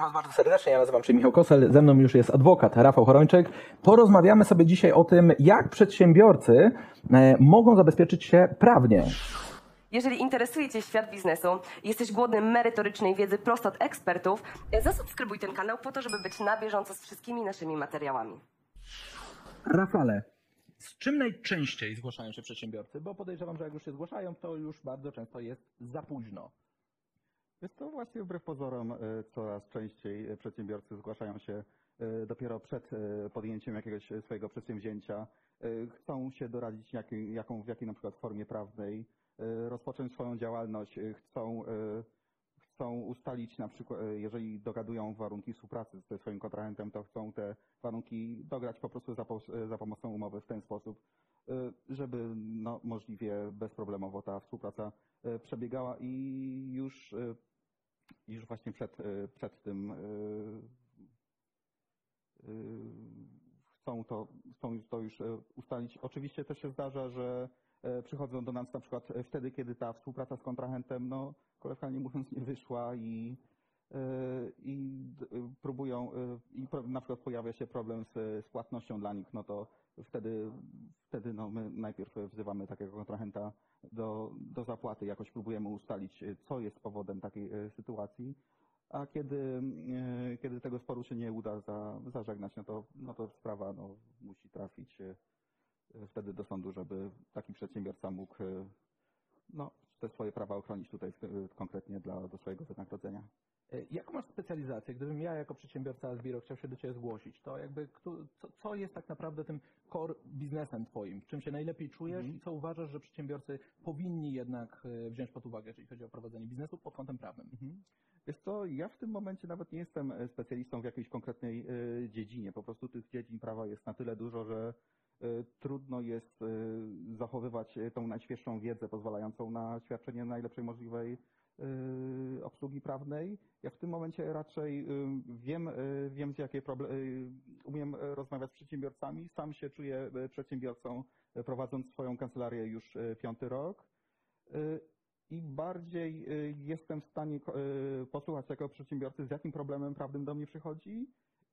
Witam Was bardzo serdecznie. Ja nazywam się Michał Kosel. Ze mną już jest adwokat Rafał Chorończyk. Porozmawiamy sobie dzisiaj o tym, jak przedsiębiorcy e, mogą zabezpieczyć się prawnie. Jeżeli interesuje Cię świat biznesu jesteś głodny merytorycznej wiedzy prosto od ekspertów, zasubskrybuj ten kanał po to, żeby być na bieżąco z wszystkimi naszymi materiałami. Rafale, z czym najczęściej zgłaszają się przedsiębiorcy? Bo podejrzewam, że jak już się zgłaszają, to już bardzo często jest za późno. Jest to właśnie wbrew pozorom e, coraz częściej e, przedsiębiorcy zgłaszają się e, dopiero przed podjęciem jakiegoś swojego przedsięwzięcia. Chcą się doradzić, jakiej, jaką, w jakiej na przykład formie prawnej rozpocząć swoją działalność, chcą, chcą ustalić na przykład, jeżeli dogadują warunki współpracy ze swoim kontrahentem, to chcą te warunki dograć po prostu za, za pomocą umowy w ten sposób, żeby no, możliwie bezproblemowo ta współpraca przebiegała i już e, już właśnie przed, y, przed tym y, y, chcą to, chcą to już ustalić. Oczywiście też się zdarza, że przychodzą do nas na przykład wtedy, kiedy ta współpraca z kontrahentem, no kolokwialnie mówiąc, nie wyszła i, i próbują, i na przykład pojawia się problem z, z płatnością dla nich, no to wtedy, wtedy no my najpierw wzywamy takiego kontrahenta do, do zapłaty, jakoś próbujemy ustalić, y, co jest powodem takiej y, sytuacji. A kiedy, y, kiedy tego sporu się nie uda za, zażegnać, no to, no to sprawa no, musi trafić wtedy do sądu, żeby taki przedsiębiorca mógł no, te swoje prawa ochronić tutaj konkretnie dla, do swojego wynagrodzenia. E, Jaką masz specjalizację? Gdybym ja jako przedsiębiorca z Biro chciał się do Ciebie zgłosić, to jakby co, jest tak naprawdę tym core biznesem Twoim? Czym się najlepiej czujesz Mhm. i co uważasz, że przedsiębiorcy powinni jednak e, wziąć pod uwagę, jeżeli chodzi o prowadzenie biznesu pod kątem prawnym? Mhm. Wiesz co, ja w tym momencie nawet nie jestem e, specjalistą w jakiejś konkretnej dziedzinie. Po prostu tych dziedzin prawa jest na tyle dużo, że trudno jest zachowywać tą najświeższą wiedzę pozwalającą na świadczenie najlepszej możliwej obsługi prawnej. Ja w tym momencie raczej e, wiem, e, wiem z jakie problemy, umiem rozmawiać z przedsiębiorcami. Sam się czuję przedsiębiorcą, prowadząc swoją kancelarię już piąty rok. E, i bardziej y, jestem w stanie y, posłuchać jako przedsiębiorcy, z jakim problemem prawnym do mnie przychodzi,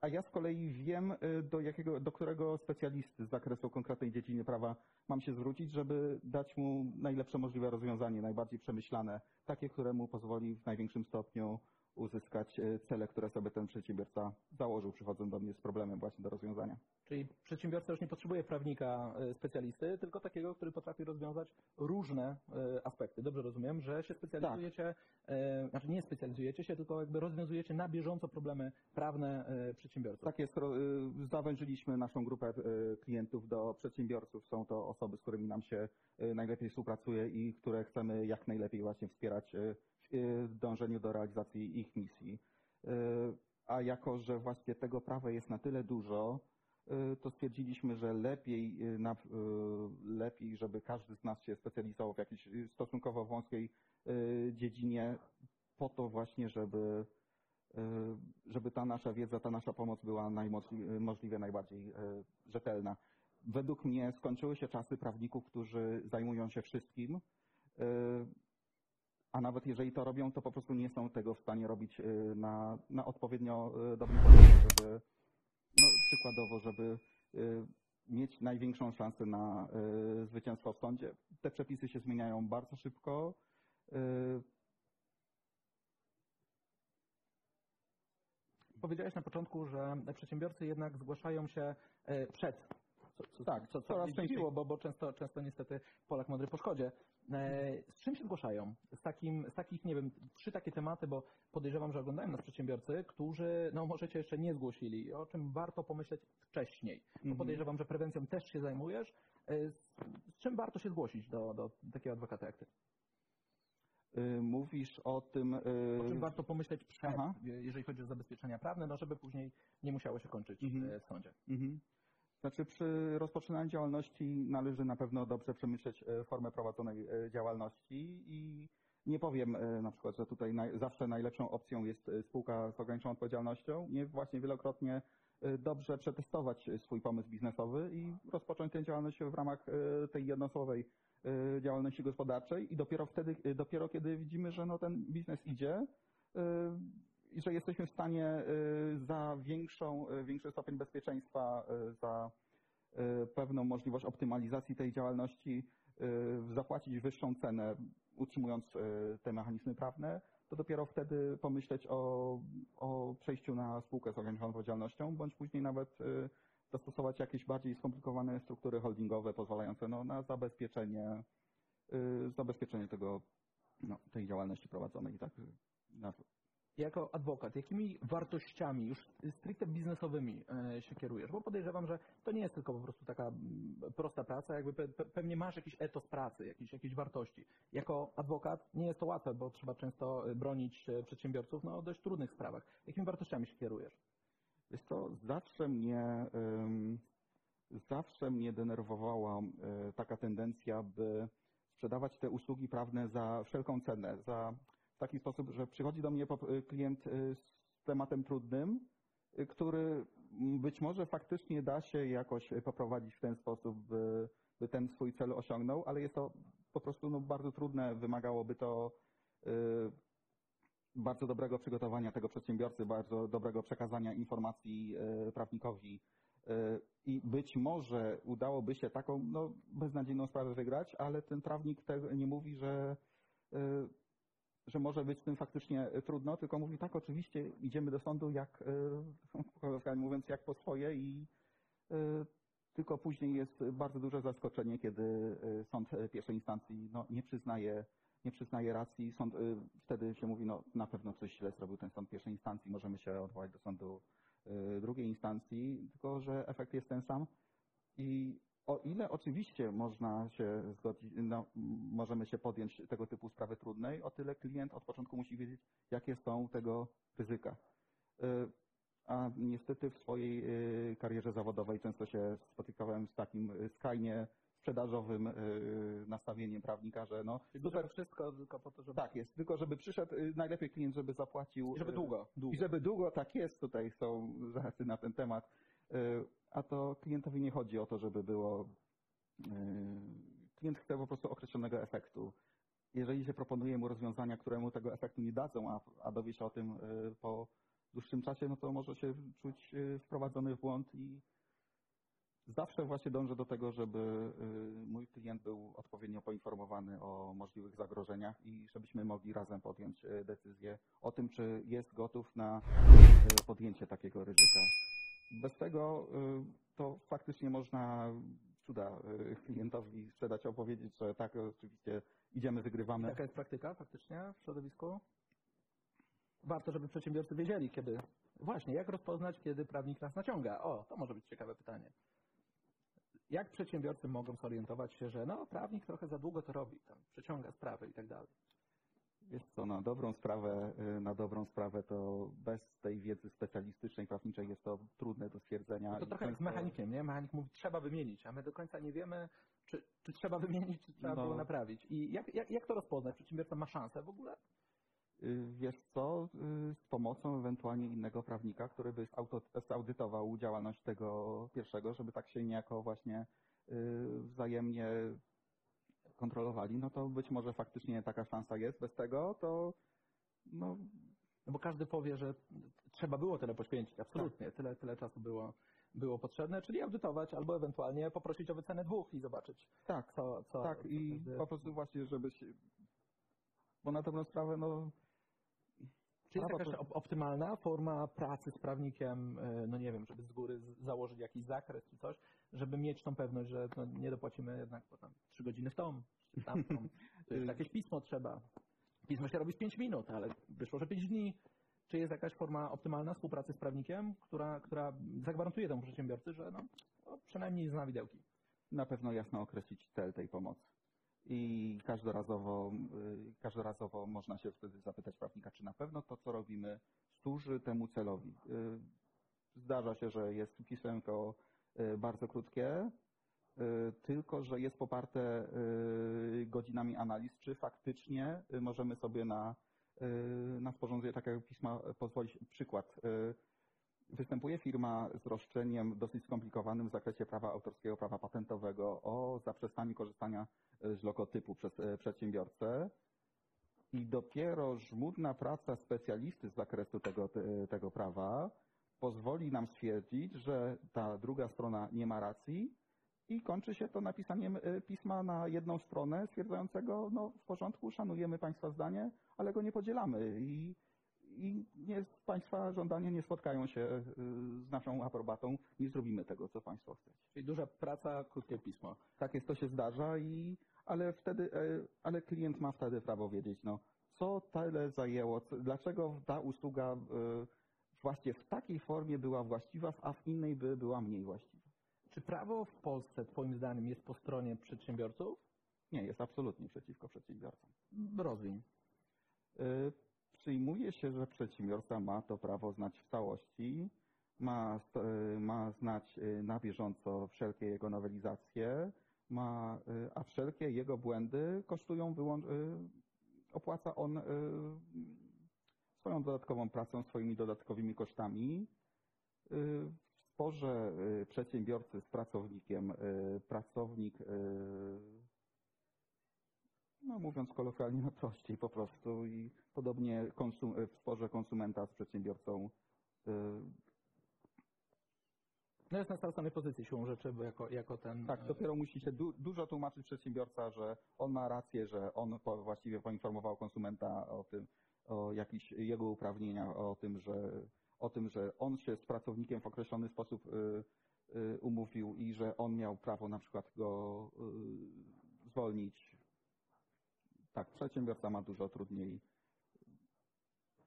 a ja z kolei wiem, y, do, jakiego, do którego specjalisty z zakresu konkretnej dziedziny prawa mam się zwrócić, żeby dać mu najlepsze możliwe rozwiązanie, najbardziej przemyślane, takie, które mu pozwoli w największym stopniu uzyskać y, cele, które sobie ten przedsiębiorca założył, przychodząc do mnie z problemem właśnie do rozwiązania. Czyli przedsiębiorca już nie potrzebuje prawnika e, specjalisty, tylko takiego, który potrafi rozwiązać różne e, aspekty. Dobrze rozumiem, że się specjalizujecie, e, znaczy nie specjalizujecie się, tylko jakby rozwiązujecie na bieżąco problemy prawne e, przedsiębiorców. Tak jest, zawężyliśmy naszą grupę klientów do przedsiębiorców. Są to osoby, z którymi nam się najlepiej współpracuje i które chcemy jak najlepiej właśnie wspierać w y, dążeniu do realizacji ich misji. Y, A jako, że właśnie tego prawa jest na tyle dużo, y, to stwierdziliśmy, że lepiej, lepiej, żeby każdy z nas się specjalizował w jakiejś stosunkowo wąskiej dziedzinie, po to właśnie, żeby żeby ta nasza wiedza, ta nasza pomoc była możliwie najbardziej rzetelna. Według mnie skończyły się czasy prawników, którzy zajmują się wszystkim, a nawet jeżeli to robią, to po prostu nie są tego w stanie robić y, na, na odpowiednio y, dobrym poziomie, żeby no, przykładowo, żeby y, mieć największą szansę na zwycięstwo w sądzie. Te przepisy się zmieniają bardzo szybko. Powiedziałeś na początku, że przedsiębiorcy jednak zgłaszają się przed. Co, co, Tak, co, co coraz częściej. bo, bo często, często niestety Polak mądry po szkodzie. E, Z czym się zgłaszają? Z, takim, z takich, nie wiem, trzy takie tematy, bo podejrzewam, że oglądają nas przedsiębiorcy, którzy, no może się jeszcze nie zgłosili, o czym warto pomyśleć wcześniej. Bo Mhm. podejrzewam, że prewencją też się zajmujesz. E, Z, z czym warto się zgłosić do, do takiego adwokata jak ty? Y, Mówisz o tym. O czym warto pomyśleć przed, Aha. jeżeli chodzi o zabezpieczenia prawne, no żeby później nie musiało się kończyć Mhm. e, w sądzie. Mhm. Znaczy przy rozpoczynaniu działalności należy na pewno dobrze przemyśleć e, formę prowadzonej e, działalności i nie powiem e, na przykład, że tutaj naj, zawsze najlepszą opcją jest spółka z ograniczoną odpowiedzialnością. Nie właśnie wielokrotnie dobrze przetestować swój pomysł biznesowy i rozpocząć tę działalność w ramach tej jednoosobowej działalności gospodarczej i dopiero wtedy, dopiero kiedy widzimy, że no ten biznes idzie, i że jesteśmy w stanie y, za większą, y, większy stopień bezpieczeństwa, y, za pewną możliwość optymalizacji tej działalności zapłacić wyższą cenę, utrzymując te mechanizmy prawne, to dopiero wtedy pomyśleć o, o przejściu na spółkę z ograniczoną odpowiedzialnością, bądź później nawet zastosować jakieś bardziej skomplikowane struktury holdingowe pozwalające no, na zabezpieczenie, zabezpieczenie tego, no, tej działalności prowadzonej. Tak, Jako adwokat, jakimi wartościami już stricte biznesowymi e, się kierujesz? Bo podejrzewam, że to nie jest tylko po prostu taka mm, prosta praca, jakby pe, pe, pewnie masz jakiś etos pracy, jakieś, jakieś wartości. Jako adwokat nie jest to łatwe, bo trzeba często e, bronić e, przedsiębiorców no, o dość trudnych sprawach. Jakimi wartościami się kierujesz? Wiesz co, zawsze mnie, zawsze mnie denerwowała taka tendencja, by sprzedawać te usługi prawne za wszelką cenę, za w taki sposób, że przychodzi do mnie y, klient y, z tematem trudnym, y, który być może faktycznie da się jakoś y, poprowadzić w ten sposób, by, by ten swój cel osiągnął, ale jest to po prostu no, bardzo trudne, wymagałoby to y, bardzo dobrego przygotowania tego przedsiębiorcy, bardzo dobrego przekazania informacji e, prawnikowi i być może udałoby się taką no, beznadziejną sprawę wygrać, ale ten prawnik tego nie mówi, że, że może być z tym faktycznie trudno, tylko mówi tak, oczywiście idziemy do sądu jak, e, mówiąc, jak po swoje i e, tylko później jest bardzo duże zaskoczenie, kiedy e, sąd pierwszej instancji no, nie przyznaje nie przyznaje racji, sąd wtedy się mówi, no na pewno coś źle zrobił ten sąd pierwszej instancji, możemy się odwołać do sądu drugiej instancji, tylko że efekt jest ten sam. I o ile oczywiście można się zgodzić, no, możemy się podjąć tego typu sprawy trudnej, o tyle klient od początku musi wiedzieć, jakie są tego ryzyka. Y, A niestety w swojej y, karierze zawodowej często się spotykałem z takim y, skrajnie sprzedażowym nastawieniem prawnika, że no Super wszystko tylko po to, żeby... tak jest, tylko żeby przyszedł, najlepiej klient, żeby zapłacił. I żeby długo, długo. I żeby długo, tak jest, tutaj są żarty na ten temat. Y, A to klientowi nie chodzi o to, żeby było. y, Klient chce po prostu określonego efektu. Jeżeli się proponuje mu rozwiązania, które mu tego efektu nie dadzą, a, a dowie się o tym y, po dłuższym czasie, no to może się czuć wprowadzony w błąd i zawsze właśnie dążę do tego, żeby mój klient był odpowiednio poinformowany o możliwych zagrożeniach i żebyśmy mogli razem podjąć decyzję o tym, czy jest gotów na podjęcie takiego ryzyka. Bez tego y, to faktycznie można cuda y, klientowi sprzedać, opowiedzieć, że tak, oczywiście idziemy, wygrywamy. Taka jest praktyka faktycznie w środowisku? Warto, żeby przedsiębiorcy wiedzieli, kiedy... Właśnie, jak rozpoznać, kiedy prawnik nas naciąga? O, to może być ciekawe pytanie. Jak przedsiębiorcy mogą zorientować się, że no, prawnik trochę za długo to robi, tam przeciąga sprawy i tak dalej? Wiesz co, na dobrą sprawę, y, na dobrą sprawę to bez tej wiedzy specjalistycznej, prawniczej jest to trudne do stwierdzenia. No to trochę jak z często- mechanikiem, nie? Mechanik mówi, trzeba wymienić, a my do końca nie wiemy, czy, czy trzeba wymienić, czy trzeba No. było naprawić. I jak, jak, jak to rozpoznać? Przedsiębiorca ma szansę w ogóle? Y, Wiesz co, y, z pomocą ewentualnie innego prawnika, który by zaudytował działalność tego pierwszego, żeby tak się niejako właśnie wzajemnie kontrolowali, no to być może faktycznie taka szansa jest. Bez tego to no, No bo każdy powie, że trzeba było tyle poświęcić, absolutnie, tyle, tyle czasu było, było potrzebne, czyli audytować albo ewentualnie poprosić o wycenę dwóch i zobaczyć, tak, co... co tak. Co i wtedy- po prostu właśnie, żeby się, bo na dobrą sprawę, no Czy jest jakaś optymalna forma pracy z prawnikiem, e, no nie wiem, żeby z góry założyć jakiś zakres czy coś, żeby mieć tą pewność, że no, nie dopłacimy jednak potem trzy godziny w tą, czy tam. To jest jakieś pismo trzeba. Pismo się robi w pięć minut, ale wyszło, że pięć dni. Czy jest jakaś forma optymalna współpracy z prawnikiem, która, która zagwarantuje temu przedsiębiorcy, że no, no, przynajmniej zna widełki? na pewno jasno określić cel tej pomocy. I każdorazowo, y, każdorazowo można się wtedy zapytać prawnika, czy na pewno to, co robimy, służy temu celowi. Y, Zdarza się, że jest pisemko y, bardzo krótkie, tylko że jest poparte godzinami analiz, czy faktycznie możemy sobie na, na sporządzenie takiego pisma pozwolić. Przykład. Występuje firma z roszczeniem dosyć skomplikowanym w zakresie prawa autorskiego, prawa patentowego o zaprzestanie korzystania e, z logotypu przez e, przedsiębiorcę. I dopiero żmudna praca specjalisty z zakresu tego, te- tego prawa pozwoli nam stwierdzić, że ta druga strona nie ma racji i kończy się to napisaniem y, pisma na jedną stronę stwierdzającego, no w porządku, szanujemy Państwa zdanie, ale go nie podzielamy i, i nie, Państwa żądania nie spotkają się y, z naszą aprobatą, nie zrobimy tego, co Państwo chcecie. Duża praca, krótkie pismo. Tak jest, to się zdarza, i, ale wtedy, e, ale klient ma wtedy prawo wiedzieć, no, co tyle zajęło, dlaczego ta usługa e, właśnie w takiej formie była właściwa, a w innej by była mniej właściwa. Czy prawo w Polsce, Twoim zdaniem, jest po stronie przedsiębiorców? Nie, jest absolutnie przeciwko przedsiębiorcom. Rozwiń. E, Przyjmuje się, że przedsiębiorca ma to prawo znać w całości, ma, e, ma znać e, na bieżąco wszelkie jego nowelizacje, ma, e, a wszelkie jego błędy kosztują opłaca on swoją dodatkową pracą, swoimi dodatkowymi kosztami. W sporze przedsiębiorcy z pracownikiem, pracownik, no mówiąc kolokwialnie, no prościej po prostu i podobnie konsum, w sporze konsumenta z przedsiębiorcą No jest na straconej pozycji siłą rzeczy, bo jako, jako ten... Tak, e, dopiero musi się du dużo tłumaczyć przedsiębiorca, że on ma rację, że on po właściwie poinformował konsumenta o tym, o jakichś jego uprawnieniach, o tym, że, o tym, że on się z pracownikiem w określony sposób y, y, umówił i że on miał prawo na przykład go y, zwolnić. Tak, przedsiębiorca ma dużo trudniej.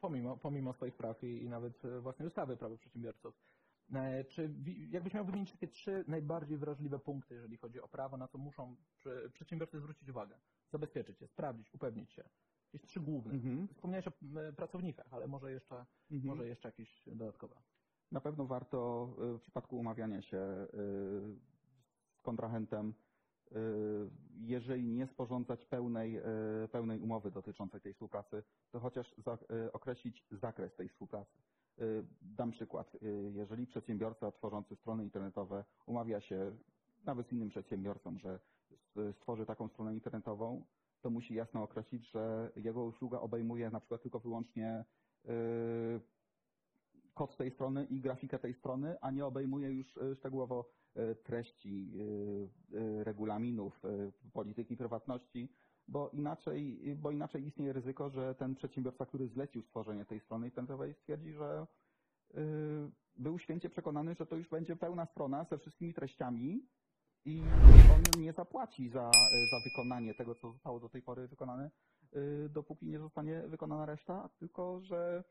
pomimo, pomimo swoich praw i, i nawet e, własnej ustawy prawo przedsiębiorców. E, Czy jakbyś miał wymienić takie trzy najbardziej wrażliwe punkty, jeżeli chodzi o prawo, na co muszą przedsiębiorcy zwrócić uwagę? Zabezpieczyć się, sprawdzić, upewnić się. Jakieś trzy główne. Mhm. Wspomniałeś o pracownikach, ale może jeszcze, Mhm. może jeszcze jakieś dodatkowe. Na pewno warto y, w przypadku umawiania się y, z kontrahentem, jeżeli nie sporządzać pełnej, pełnej umowy dotyczącej tej współpracy, to chociaż określić zakres tej współpracy. Y, Dam przykład. Y, Jeżeli przedsiębiorca tworzący strony internetowe umawia się nawet z innym przedsiębiorcą, że stworzy taką stronę internetową, to musi jasno określić, że jego usługa obejmuje na przykład tylko wyłącznie y, kod tej strony i grafikę tej strony, a nie obejmuje już szczegółowo treści regulaminów, polityki prywatności, bo inaczej, bo inaczej istnieje ryzyko, że ten przedsiębiorca, który zlecił stworzenie tej strony internetowej stwierdzi, że e, był święcie przekonany, że to już będzie pełna strona ze wszystkimi treściami i on nie zapłaci za, za wykonanie tego, co zostało do tej pory wykonane, e, dopóki nie zostanie wykonana reszta, tylko że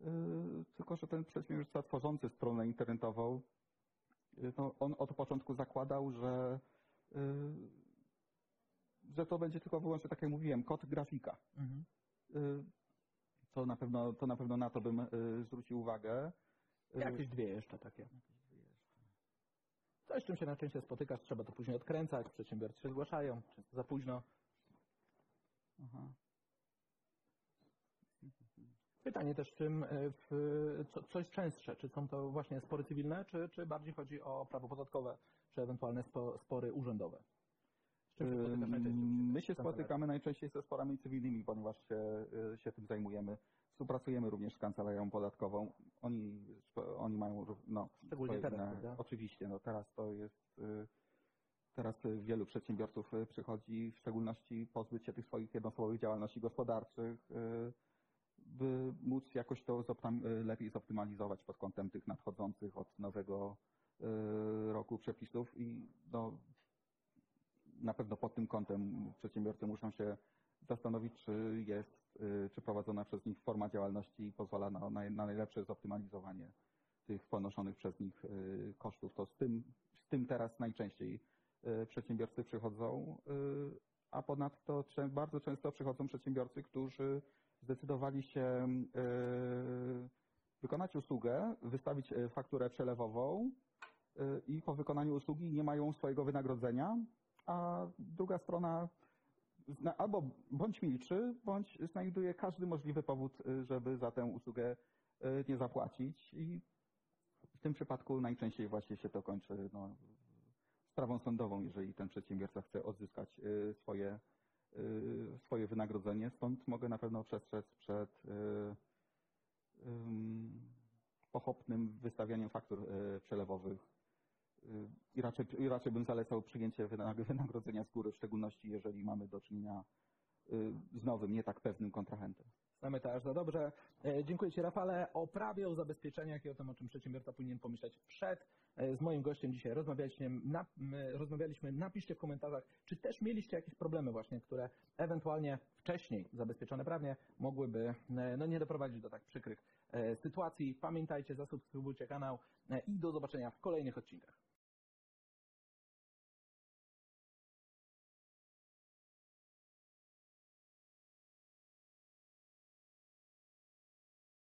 Yy, Tylko, że ten przedsiębiorca tworzący stronę internetową, no, on od początku zakładał, że, że to będzie tylko wyłącznie, tak jak mówiłem, kod grafika. Yy, To na pewno, to na, pewno na to bym yy, zwrócił uwagę. Yy, Jakieś dwie jeszcze takie. Coś, z czym się najczęściej spotykasz, trzeba to później odkręcać, przedsiębiorcy się zgłaszają, często za późno. Aha. Pytanie też, czym, w, co, co jest częstsze? Czy są to właśnie spory cywilne, czy, czy bardziej chodzi o prawo podatkowe, czy ewentualne spo, spory urzędowe? My się spotykamy najczęściej ze sporami cywilnymi, ponieważ się, y, się tym zajmujemy. Współpracujemy również z kancelarią podatkową. Oni, oni mają, no, Szczególnie swoje teraz, prawda? Oczywiście, no teraz to jest, y, teraz y, wielu przedsiębiorców przychodzi w szczególności pozbyć się tych swoich jednoosobowych działalności gospodarczych, by móc jakoś to lepiej zoptymalizować pod kątem tych nadchodzących od nowego roku przepisów i no, na pewno pod tym kątem przedsiębiorcy muszą się zastanowić, czy jest, y, czy prowadzona przez nich forma działalności pozwala na, na, na najlepsze zoptymalizowanie tych ponoszonych przez nich y, kosztów. To z tym, z tym teraz najczęściej y, przedsiębiorcy przychodzą, a ponadto bardzo często przychodzą przedsiębiorcy, którzy zdecydowali się wykonać usługę, wystawić fakturę przelewową i po wykonaniu usługi nie mają swojego wynagrodzenia, a druga strona albo bądź milczy, bądź znajduje każdy możliwy powód, y, żeby za tę usługę y, nie zapłacić i w tym przypadku najczęściej właśnie się to kończy no, sprawą sądową, jeżeli ten przedsiębiorca chce odzyskać y, swoje, swoje wynagrodzenie, stąd mogę na pewno przestrzec przed ym, pochopnym wystawianiem faktur przelewowych. Y, I raczej, I raczej bym zalecał przyjęcie wynag- wynagrodzenia z góry, w szczególności jeżeli mamy do czynienia y, z nowym, nie tak pewnym kontrahentem. Znamy to aż za dobrze. E, Dziękuję Ci Rafale. O prawie, o zabezpieczeniach i o tym, o czym przedsiębiorca powinien pomyśleć przed. E, Z moim gościem dzisiaj rozmawialiśmy, rozmawialiśmy. Napiszcie w komentarzach, czy też mieliście jakieś problemy właśnie, które ewentualnie wcześniej zabezpieczone prawnie mogłyby e, no, nie doprowadzić do tak przykrych sytuacji. Pamiętajcie, zasubskrybujcie kanał i do zobaczenia w kolejnych odcinkach.